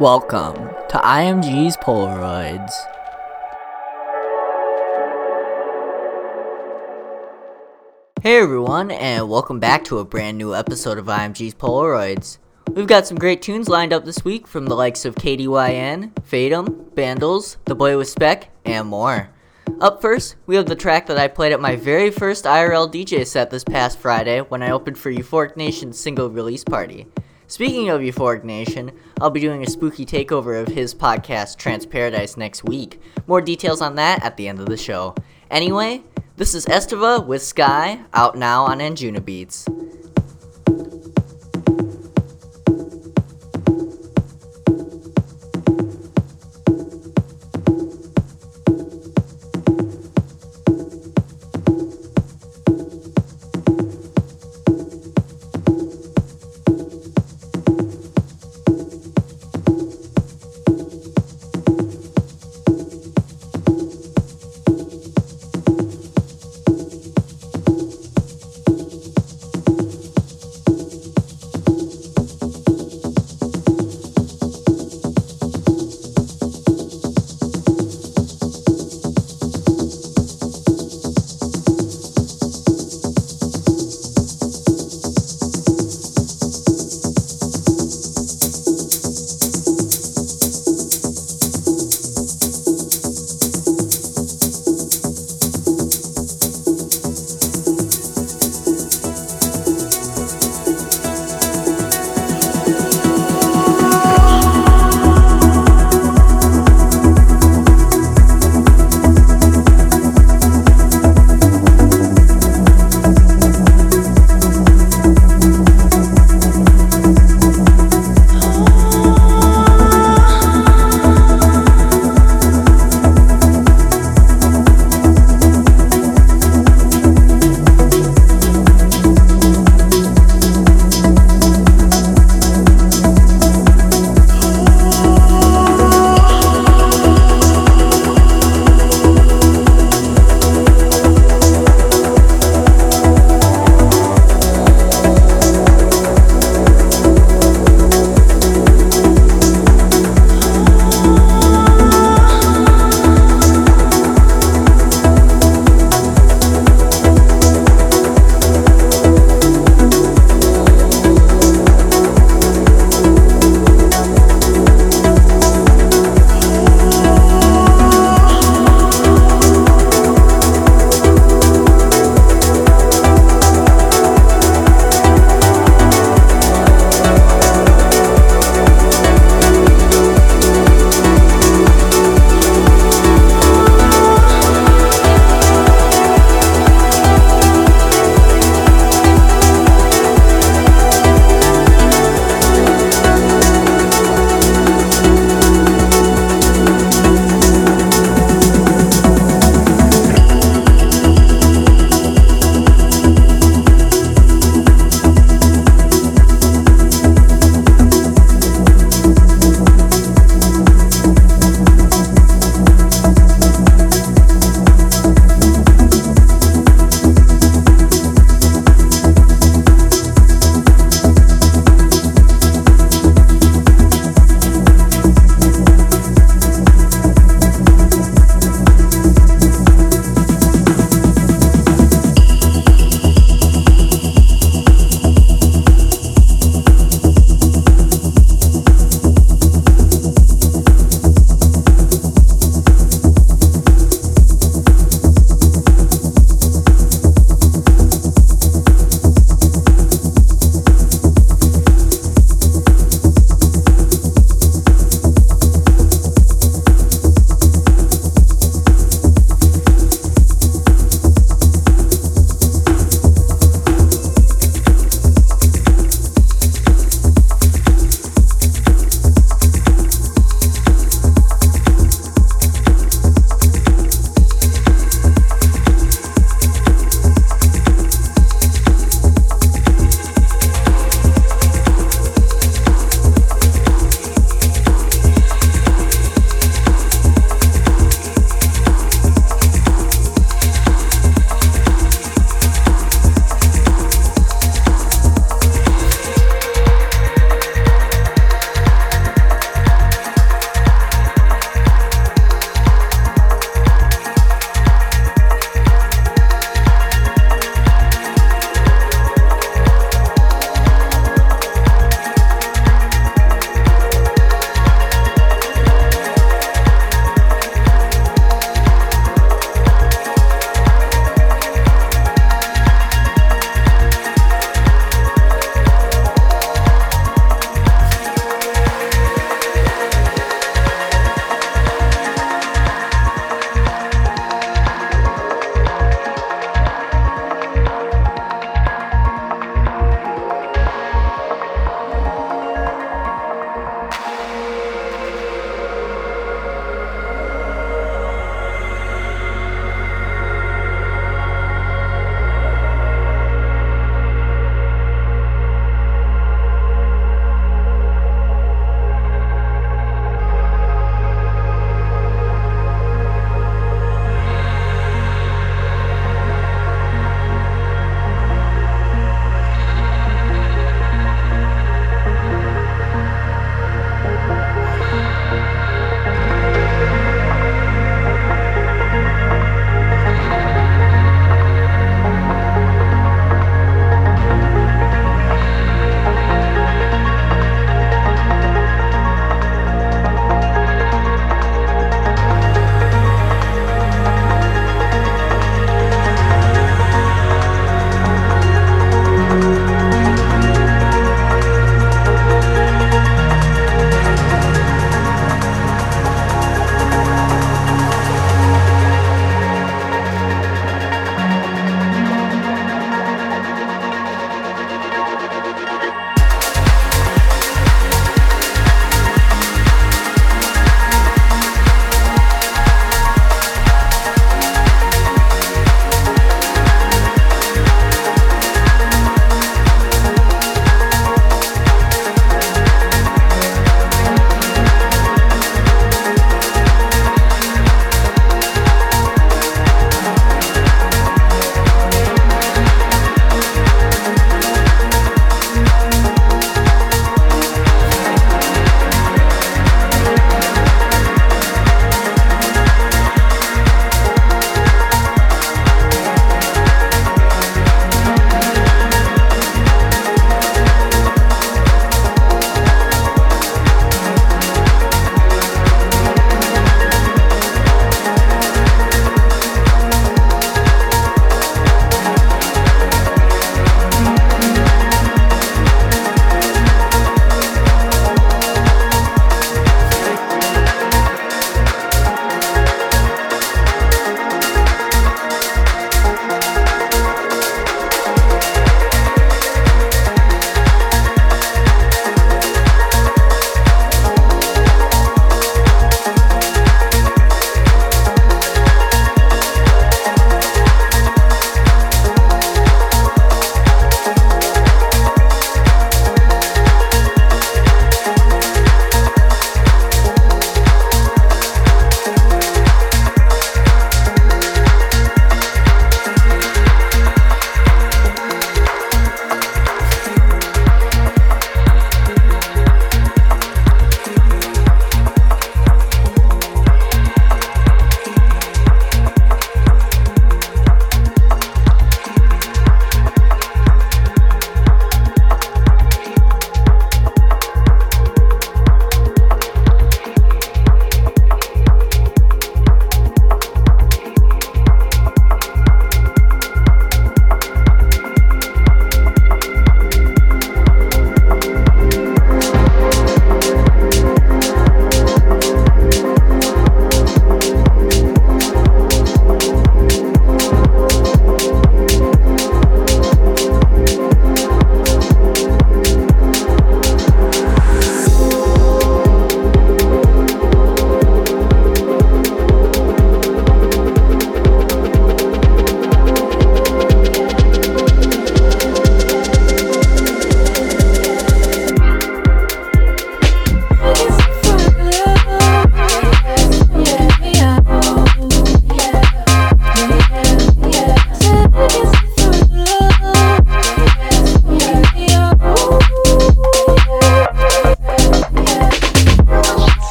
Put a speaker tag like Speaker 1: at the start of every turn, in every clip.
Speaker 1: Welcome to IMG's Polaroids. Hey everyone, and welcome back to a brand new episode of IMG's Polaroids. We've got some great tunes lined up this week from the likes of KDYN, Fatum, Bandlez, The Boy with Spec, and more. Up first, we have the track that I played at my very first IRL DJ set this past Friday when I opened for Euphoric Nation's single release party. Speaking of Euphoric Nation, I'll be doing a spooky takeover of his podcast Trance Paradise next week. More details on that at the end of the show. Anyway, this is Estiva with Sky, out now on Anjunabeats.
Speaker 2: If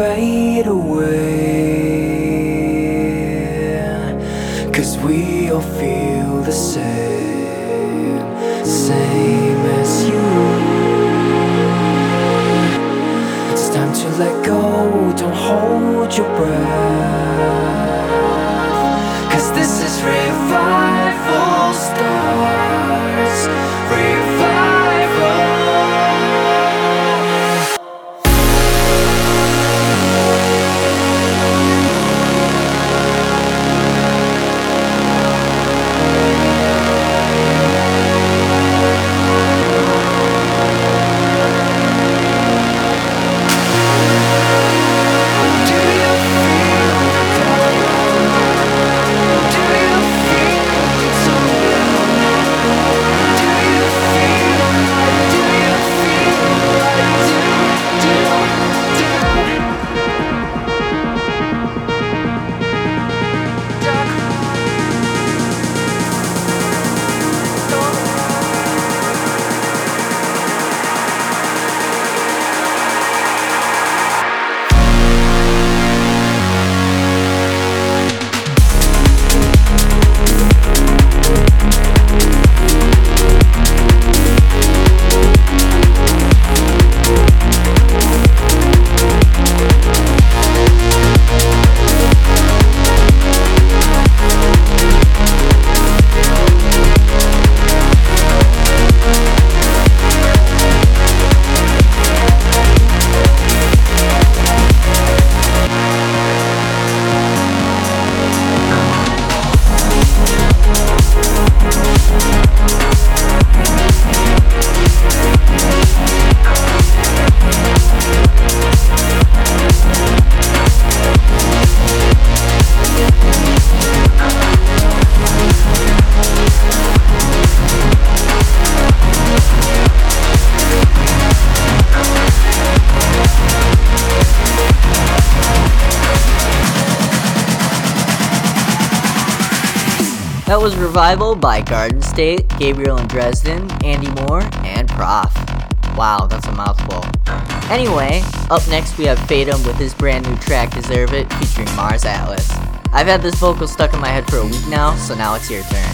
Speaker 2: alone, Revival
Speaker 1: by Garden State, Gabriel and Dresden, Andy Moor, and PROFF. Wow, that's a mouthful. Anyway, up next we have Fatum with his brand new track Deserve It featuring Mars Atlas. I've had this vocal stuck in my head for a week now, so now it's your turn.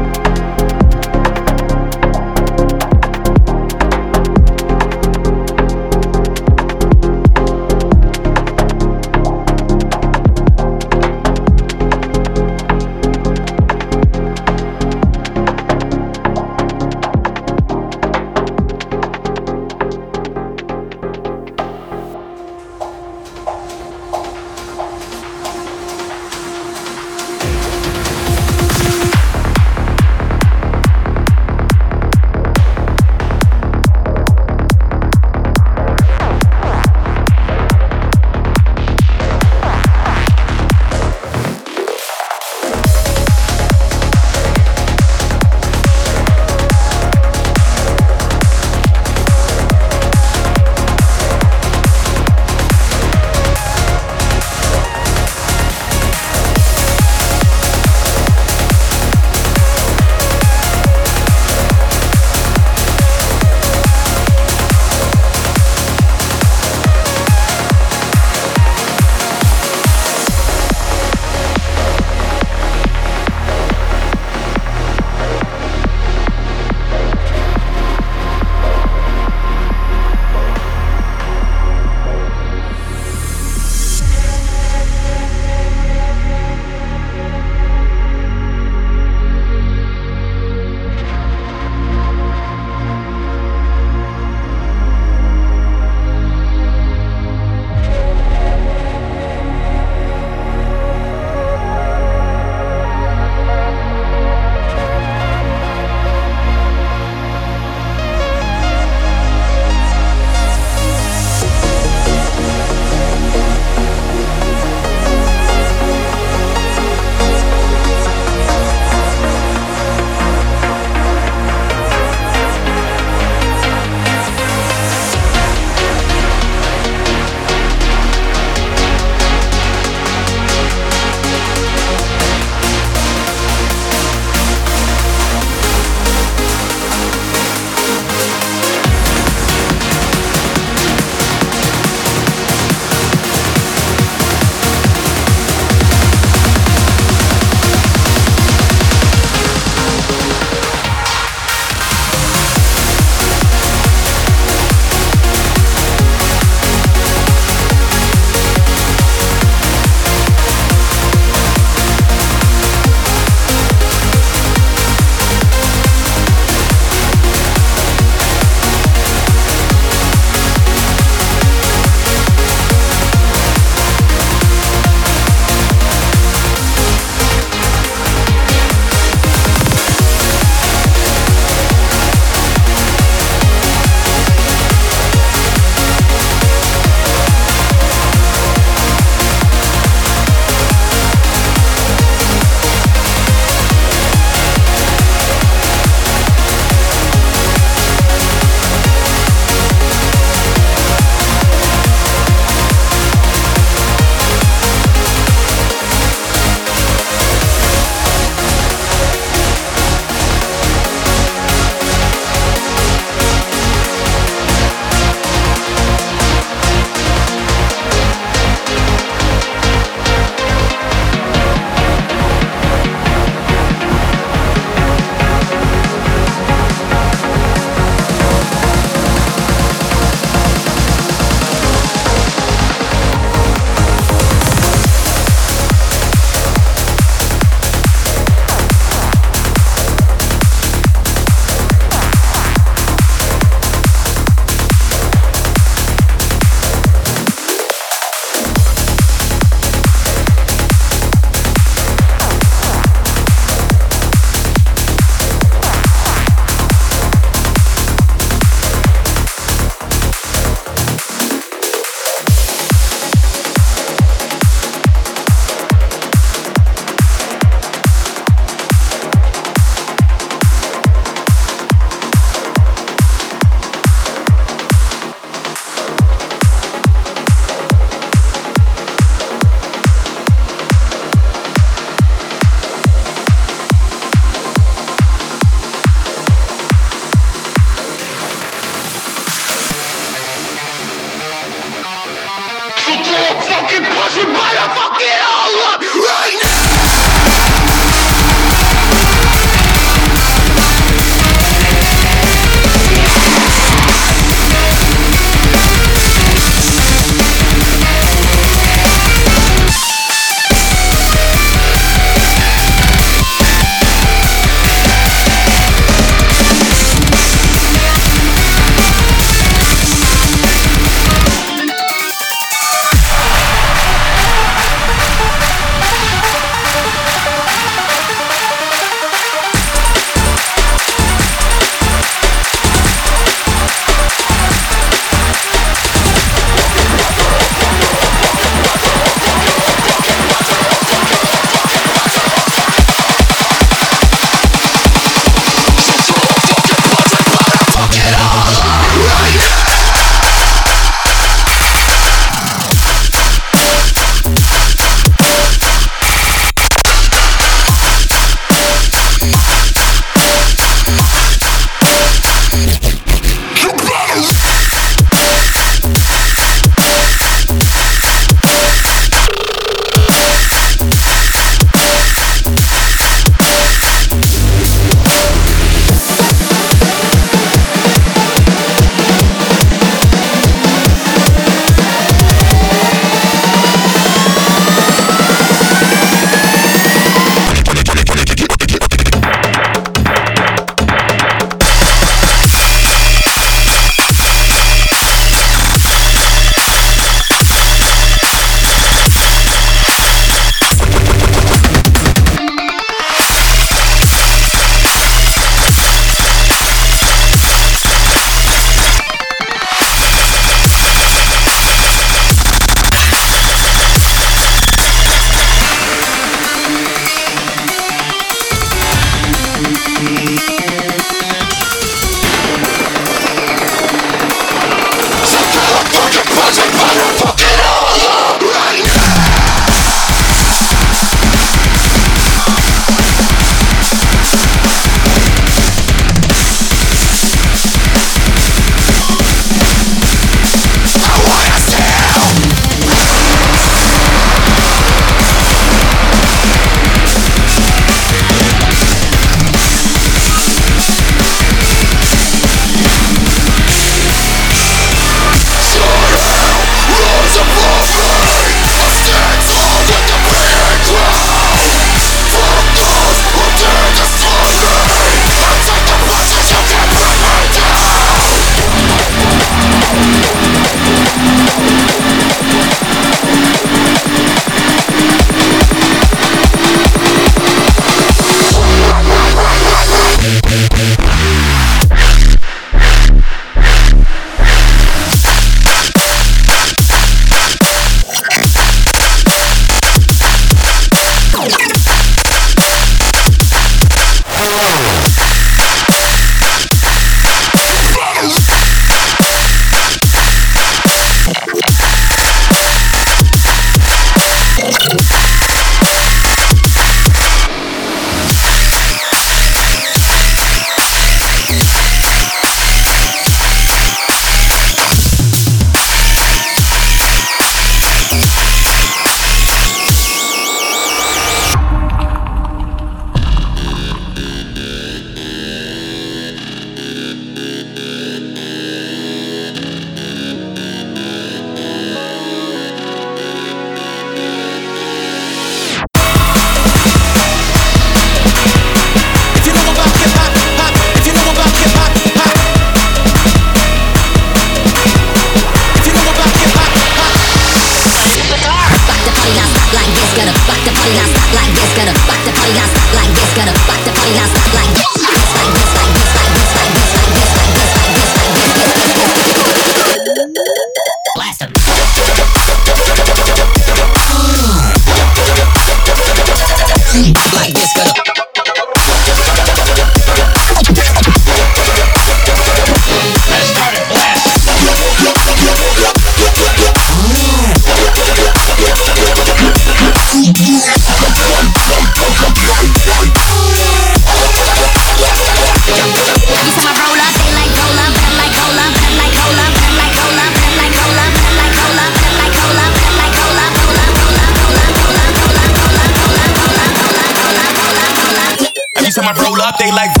Speaker 3: they like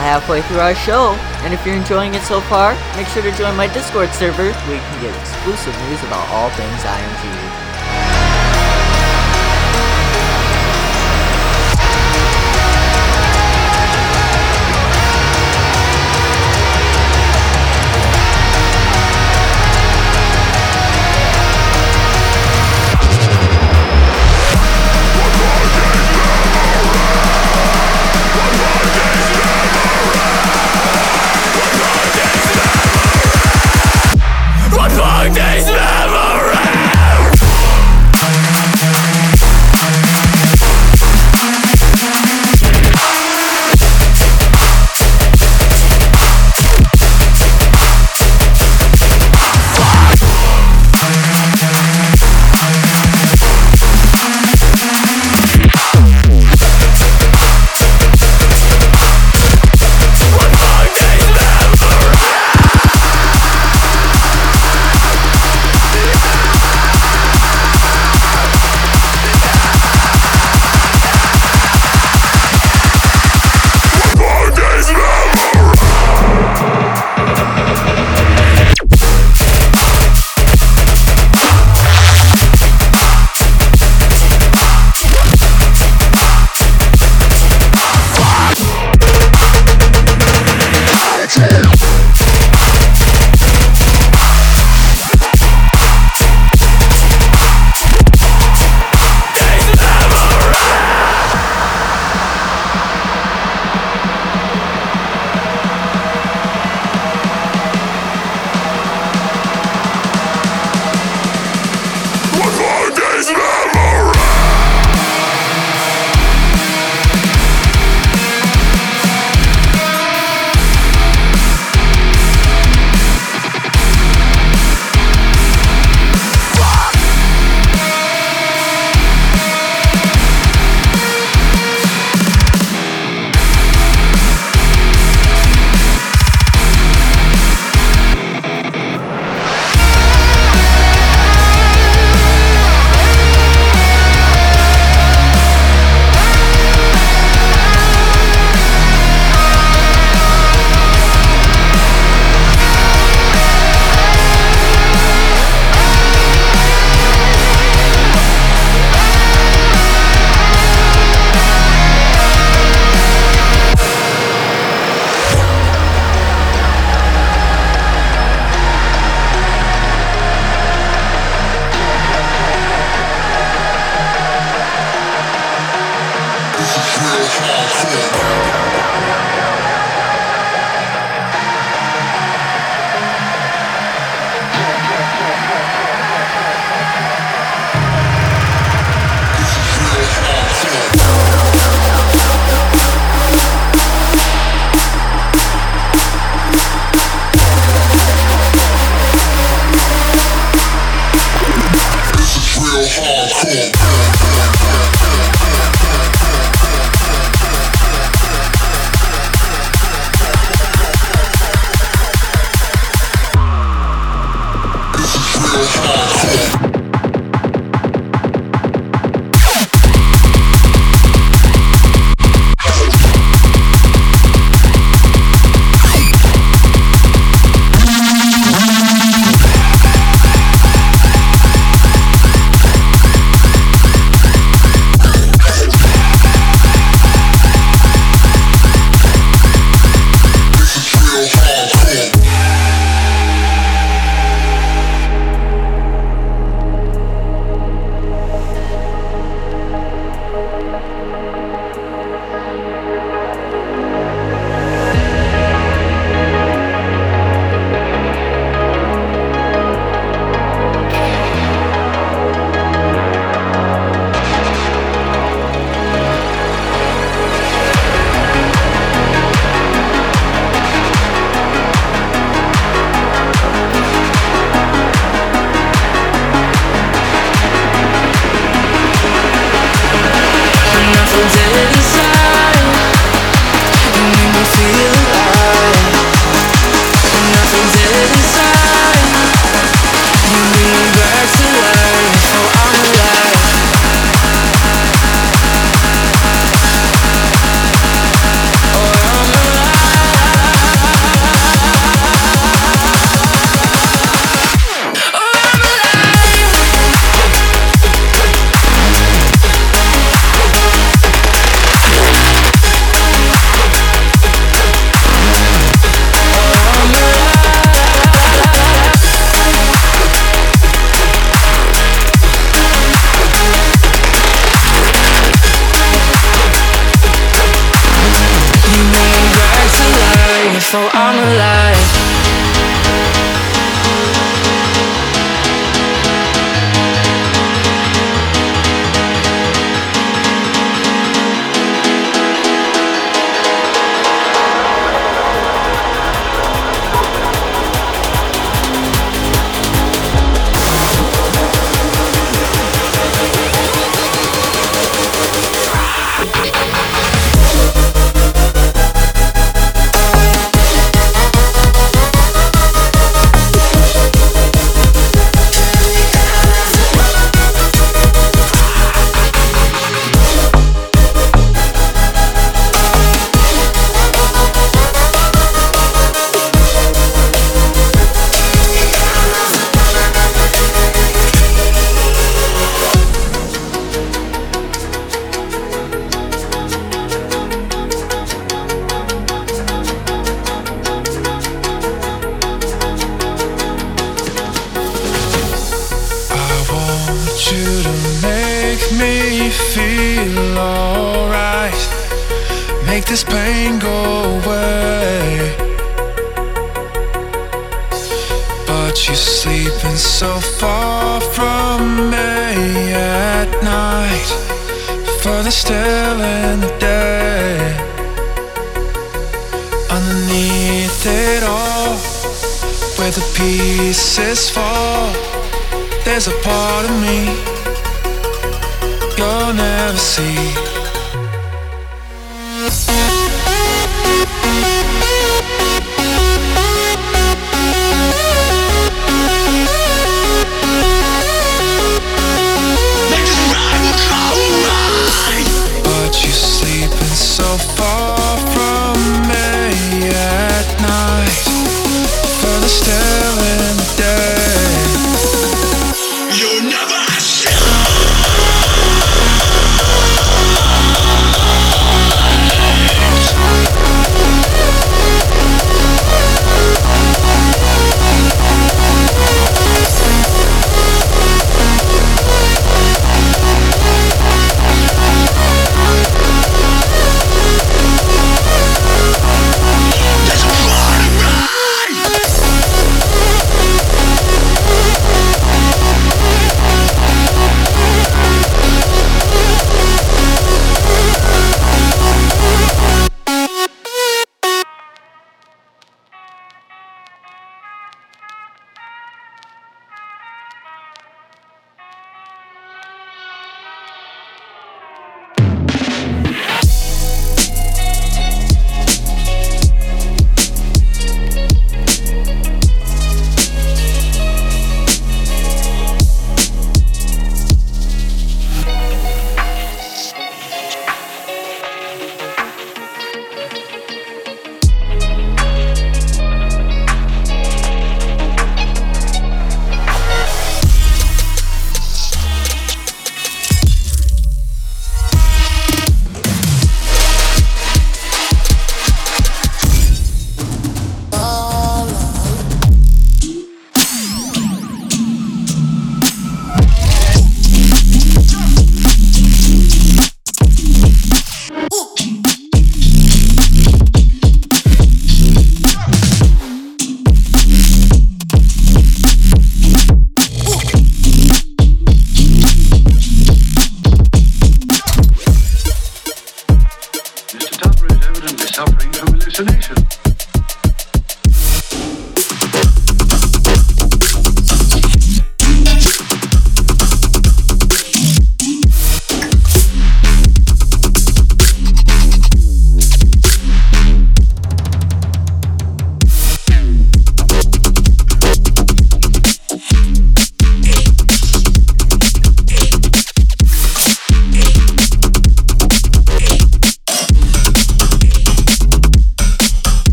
Speaker 1: halfway through our show. And if you're enjoying it so far, make sure to join my Discord server where you can get exclusive news about all things IMG.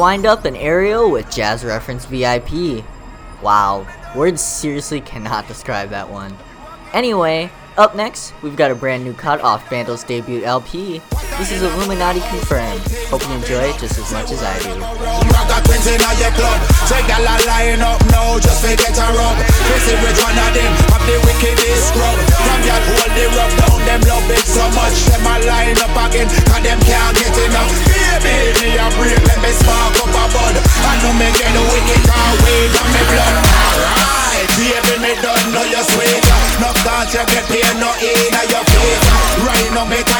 Speaker 1: Wynde Up an Arriel with Jazz Reference VIP. Wow, words seriously cannot describe that one. Anyway, up next, we've got a brand new cut off Bandlez's debut LP. This is Illuminati Confirmed. Hope you enjoy it just as much as I do.
Speaker 4: Line up just one of them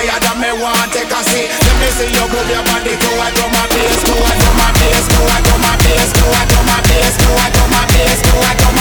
Speaker 4: higher than me want take a seat. Let me see you move your body, to and my bass, go and my bass, go and my bass, go and my bass, go and my bass, go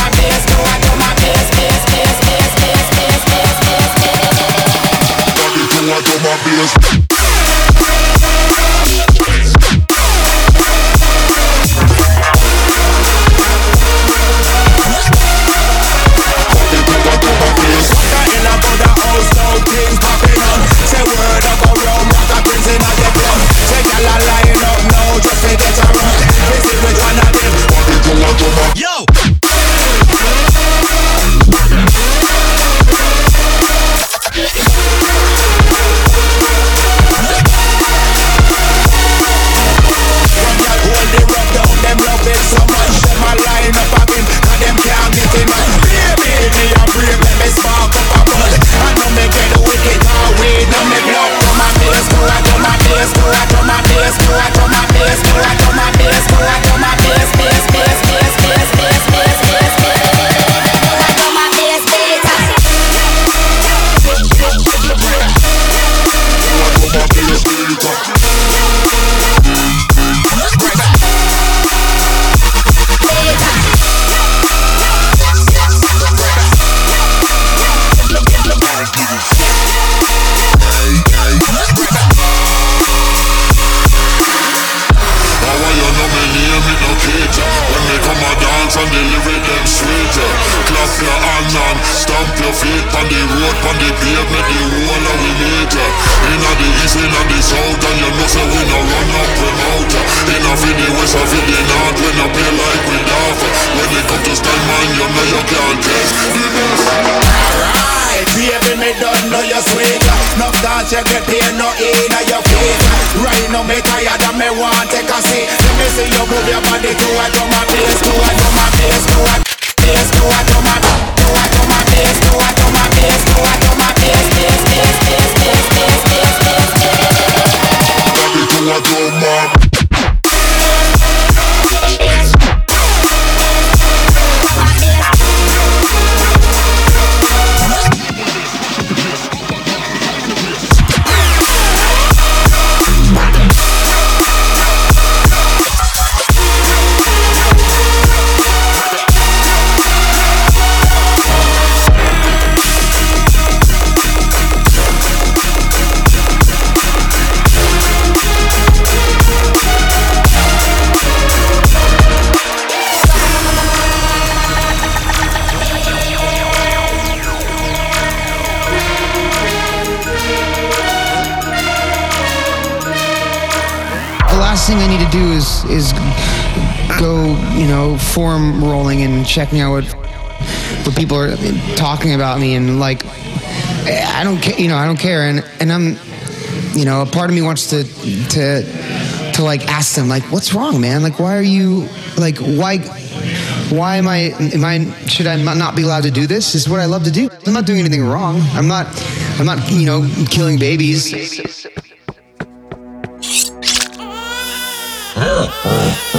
Speaker 5: Your hand stamp your feet On the road, on the pavement, the whole of we meter Inna the east, inna the south And you know say we no run up promoter Inna for the west, for the north We no play like we daft When it come to style man, you know you can't test
Speaker 4: Alright, baby, me don't know you're sweet. Enough dance, you get paid, no in your feet. Right now, me tired and me want take a seat. Let me see you move your body to a drum a bass, to a drum a bass, to a bass, to a drum a
Speaker 6: I don't is go, you know, forum rolling and checking out what what people are talking about me and like I don't care, you know, I don't care and and I'm you know, a part of me wants to to to like ask them like what's wrong, man? Like why are you like why why am I am I should I not be allowed to do this? This is what I love to do. I'm not doing anything wrong. I'm not I'm not, you know, killing babies.
Speaker 1: uh, uh.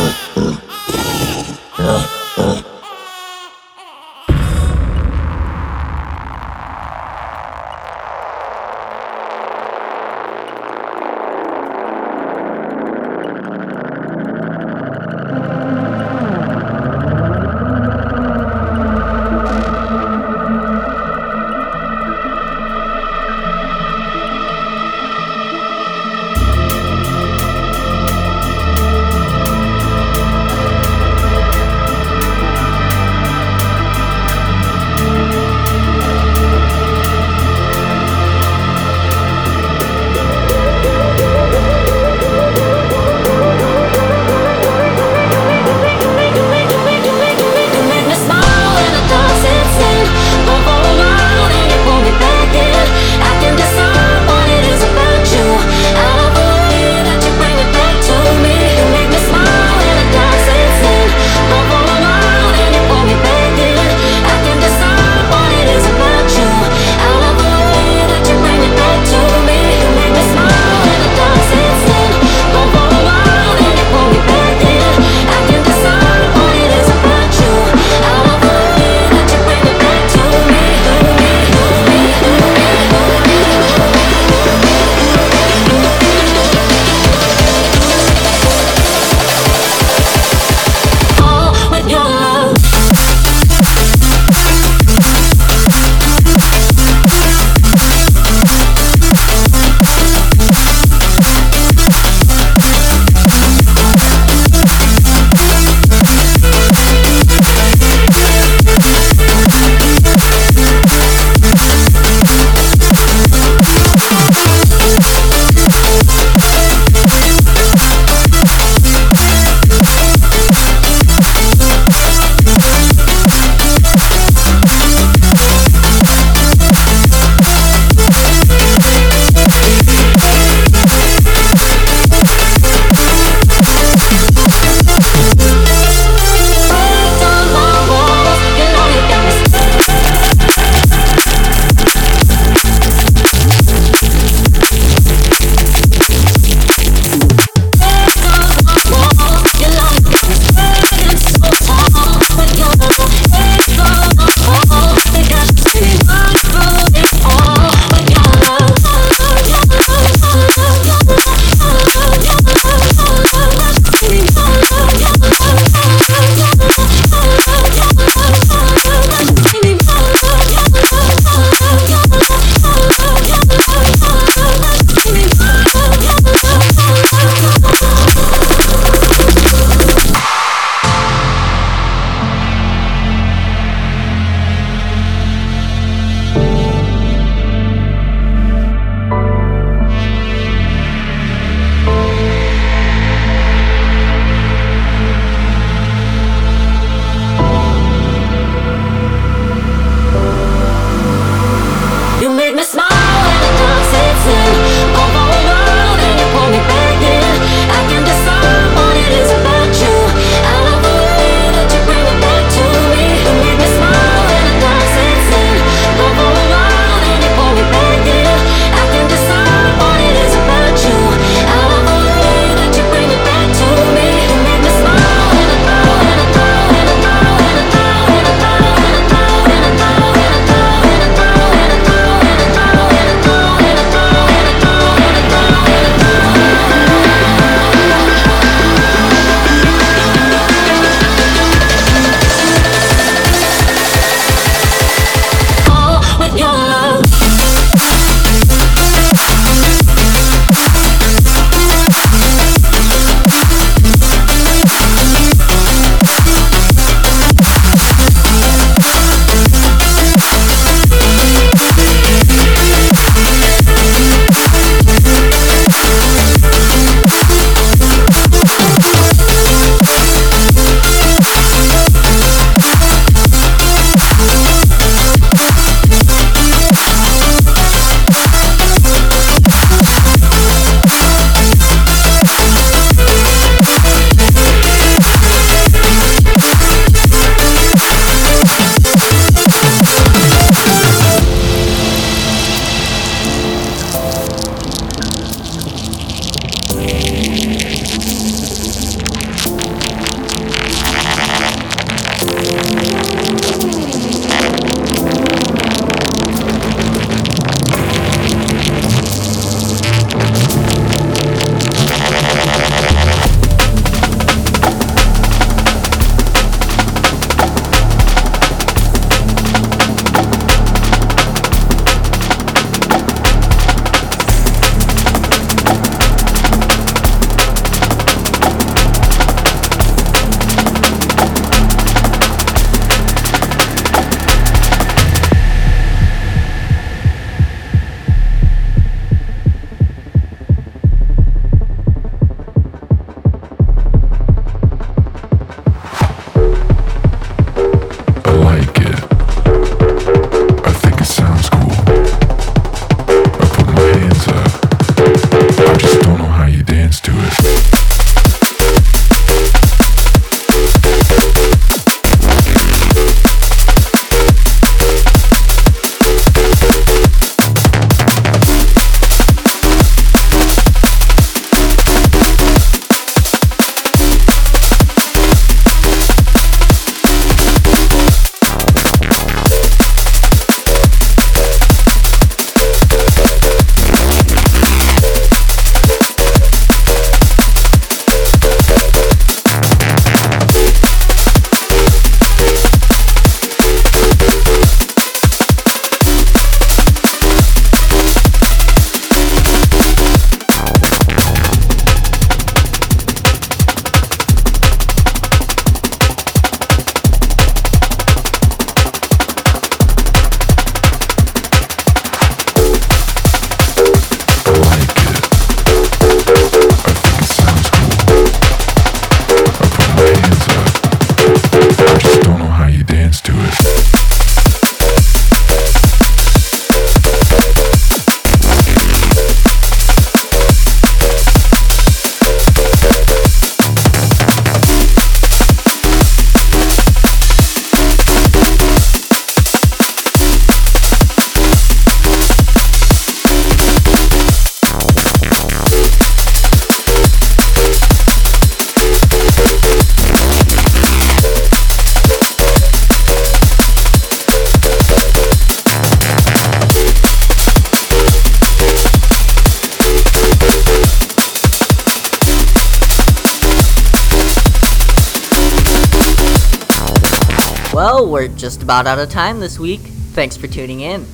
Speaker 1: About out of time this week. Thanks for tuning in.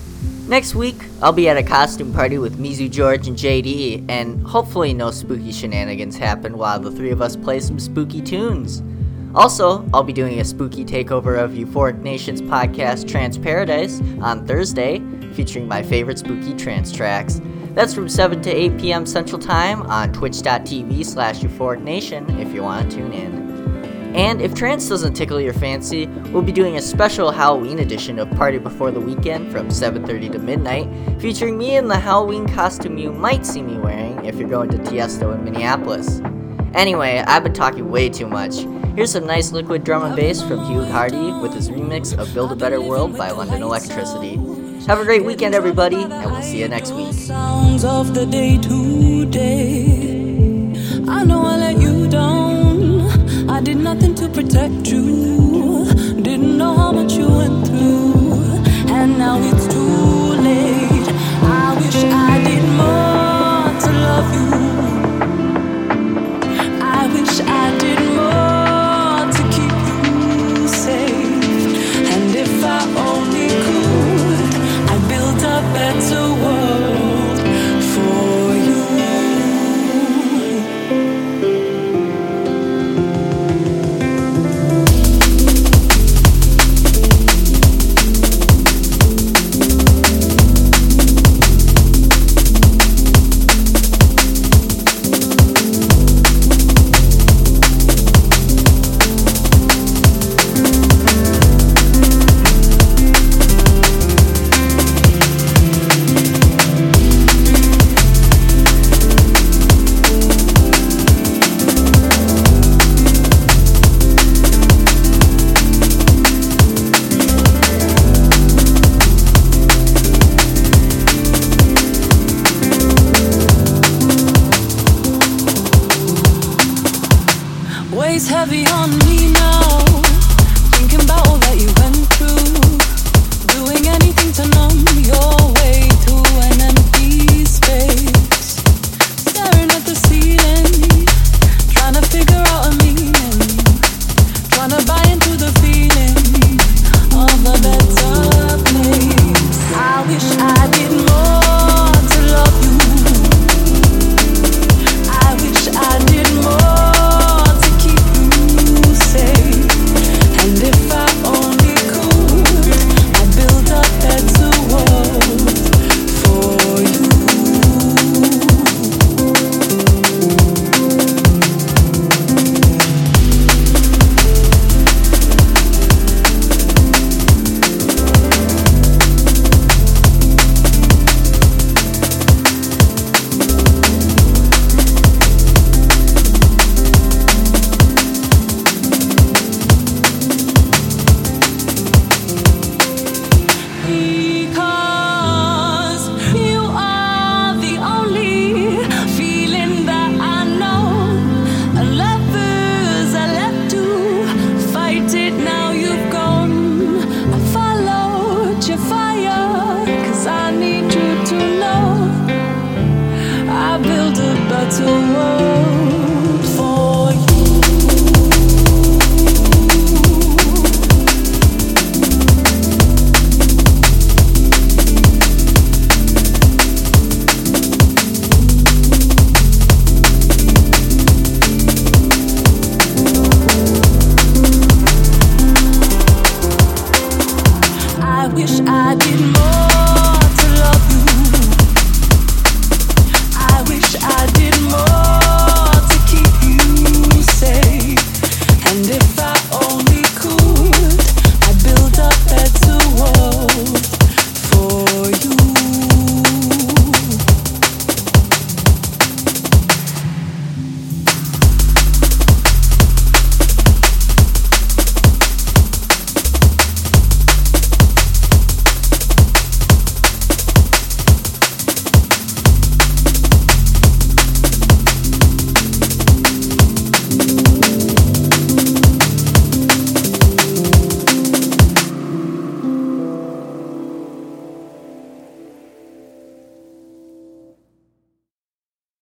Speaker 1: Next week, I'll be at a costume party with Mizu George and JD, and hopefully no spooky shenanigans happen while the three of us play some spooky tunes. Also, I'll be doing a spooky takeover of Euphoric Nation's podcast Trance Paradise on Thursday, featuring my favorite spooky trance tracks. That's from 7 to 8 p.m. Central Time on twitch.tv slash euphoric nation if you want to tune in. And if trance doesn't tickle your fancy, we'll be doing a special Halloween edition of Party Before the Weekend from 7.30 to midnight, featuring me in the Halloween costume you might see me wearing if you're going to Tiesto in Minneapolis. Anyway, I've been talking way too much. Here's some nice liquid drum and bass from Hugh Hardie with his remix of Build a Better World by London Elektricity. Have a great weekend, everybody, and we'll see you next week.
Speaker 7: sounds of the day today. I know I let you down. I did nothing to protect you. Didn't know how much you went through. And now it's too late. I wish I did more to love you.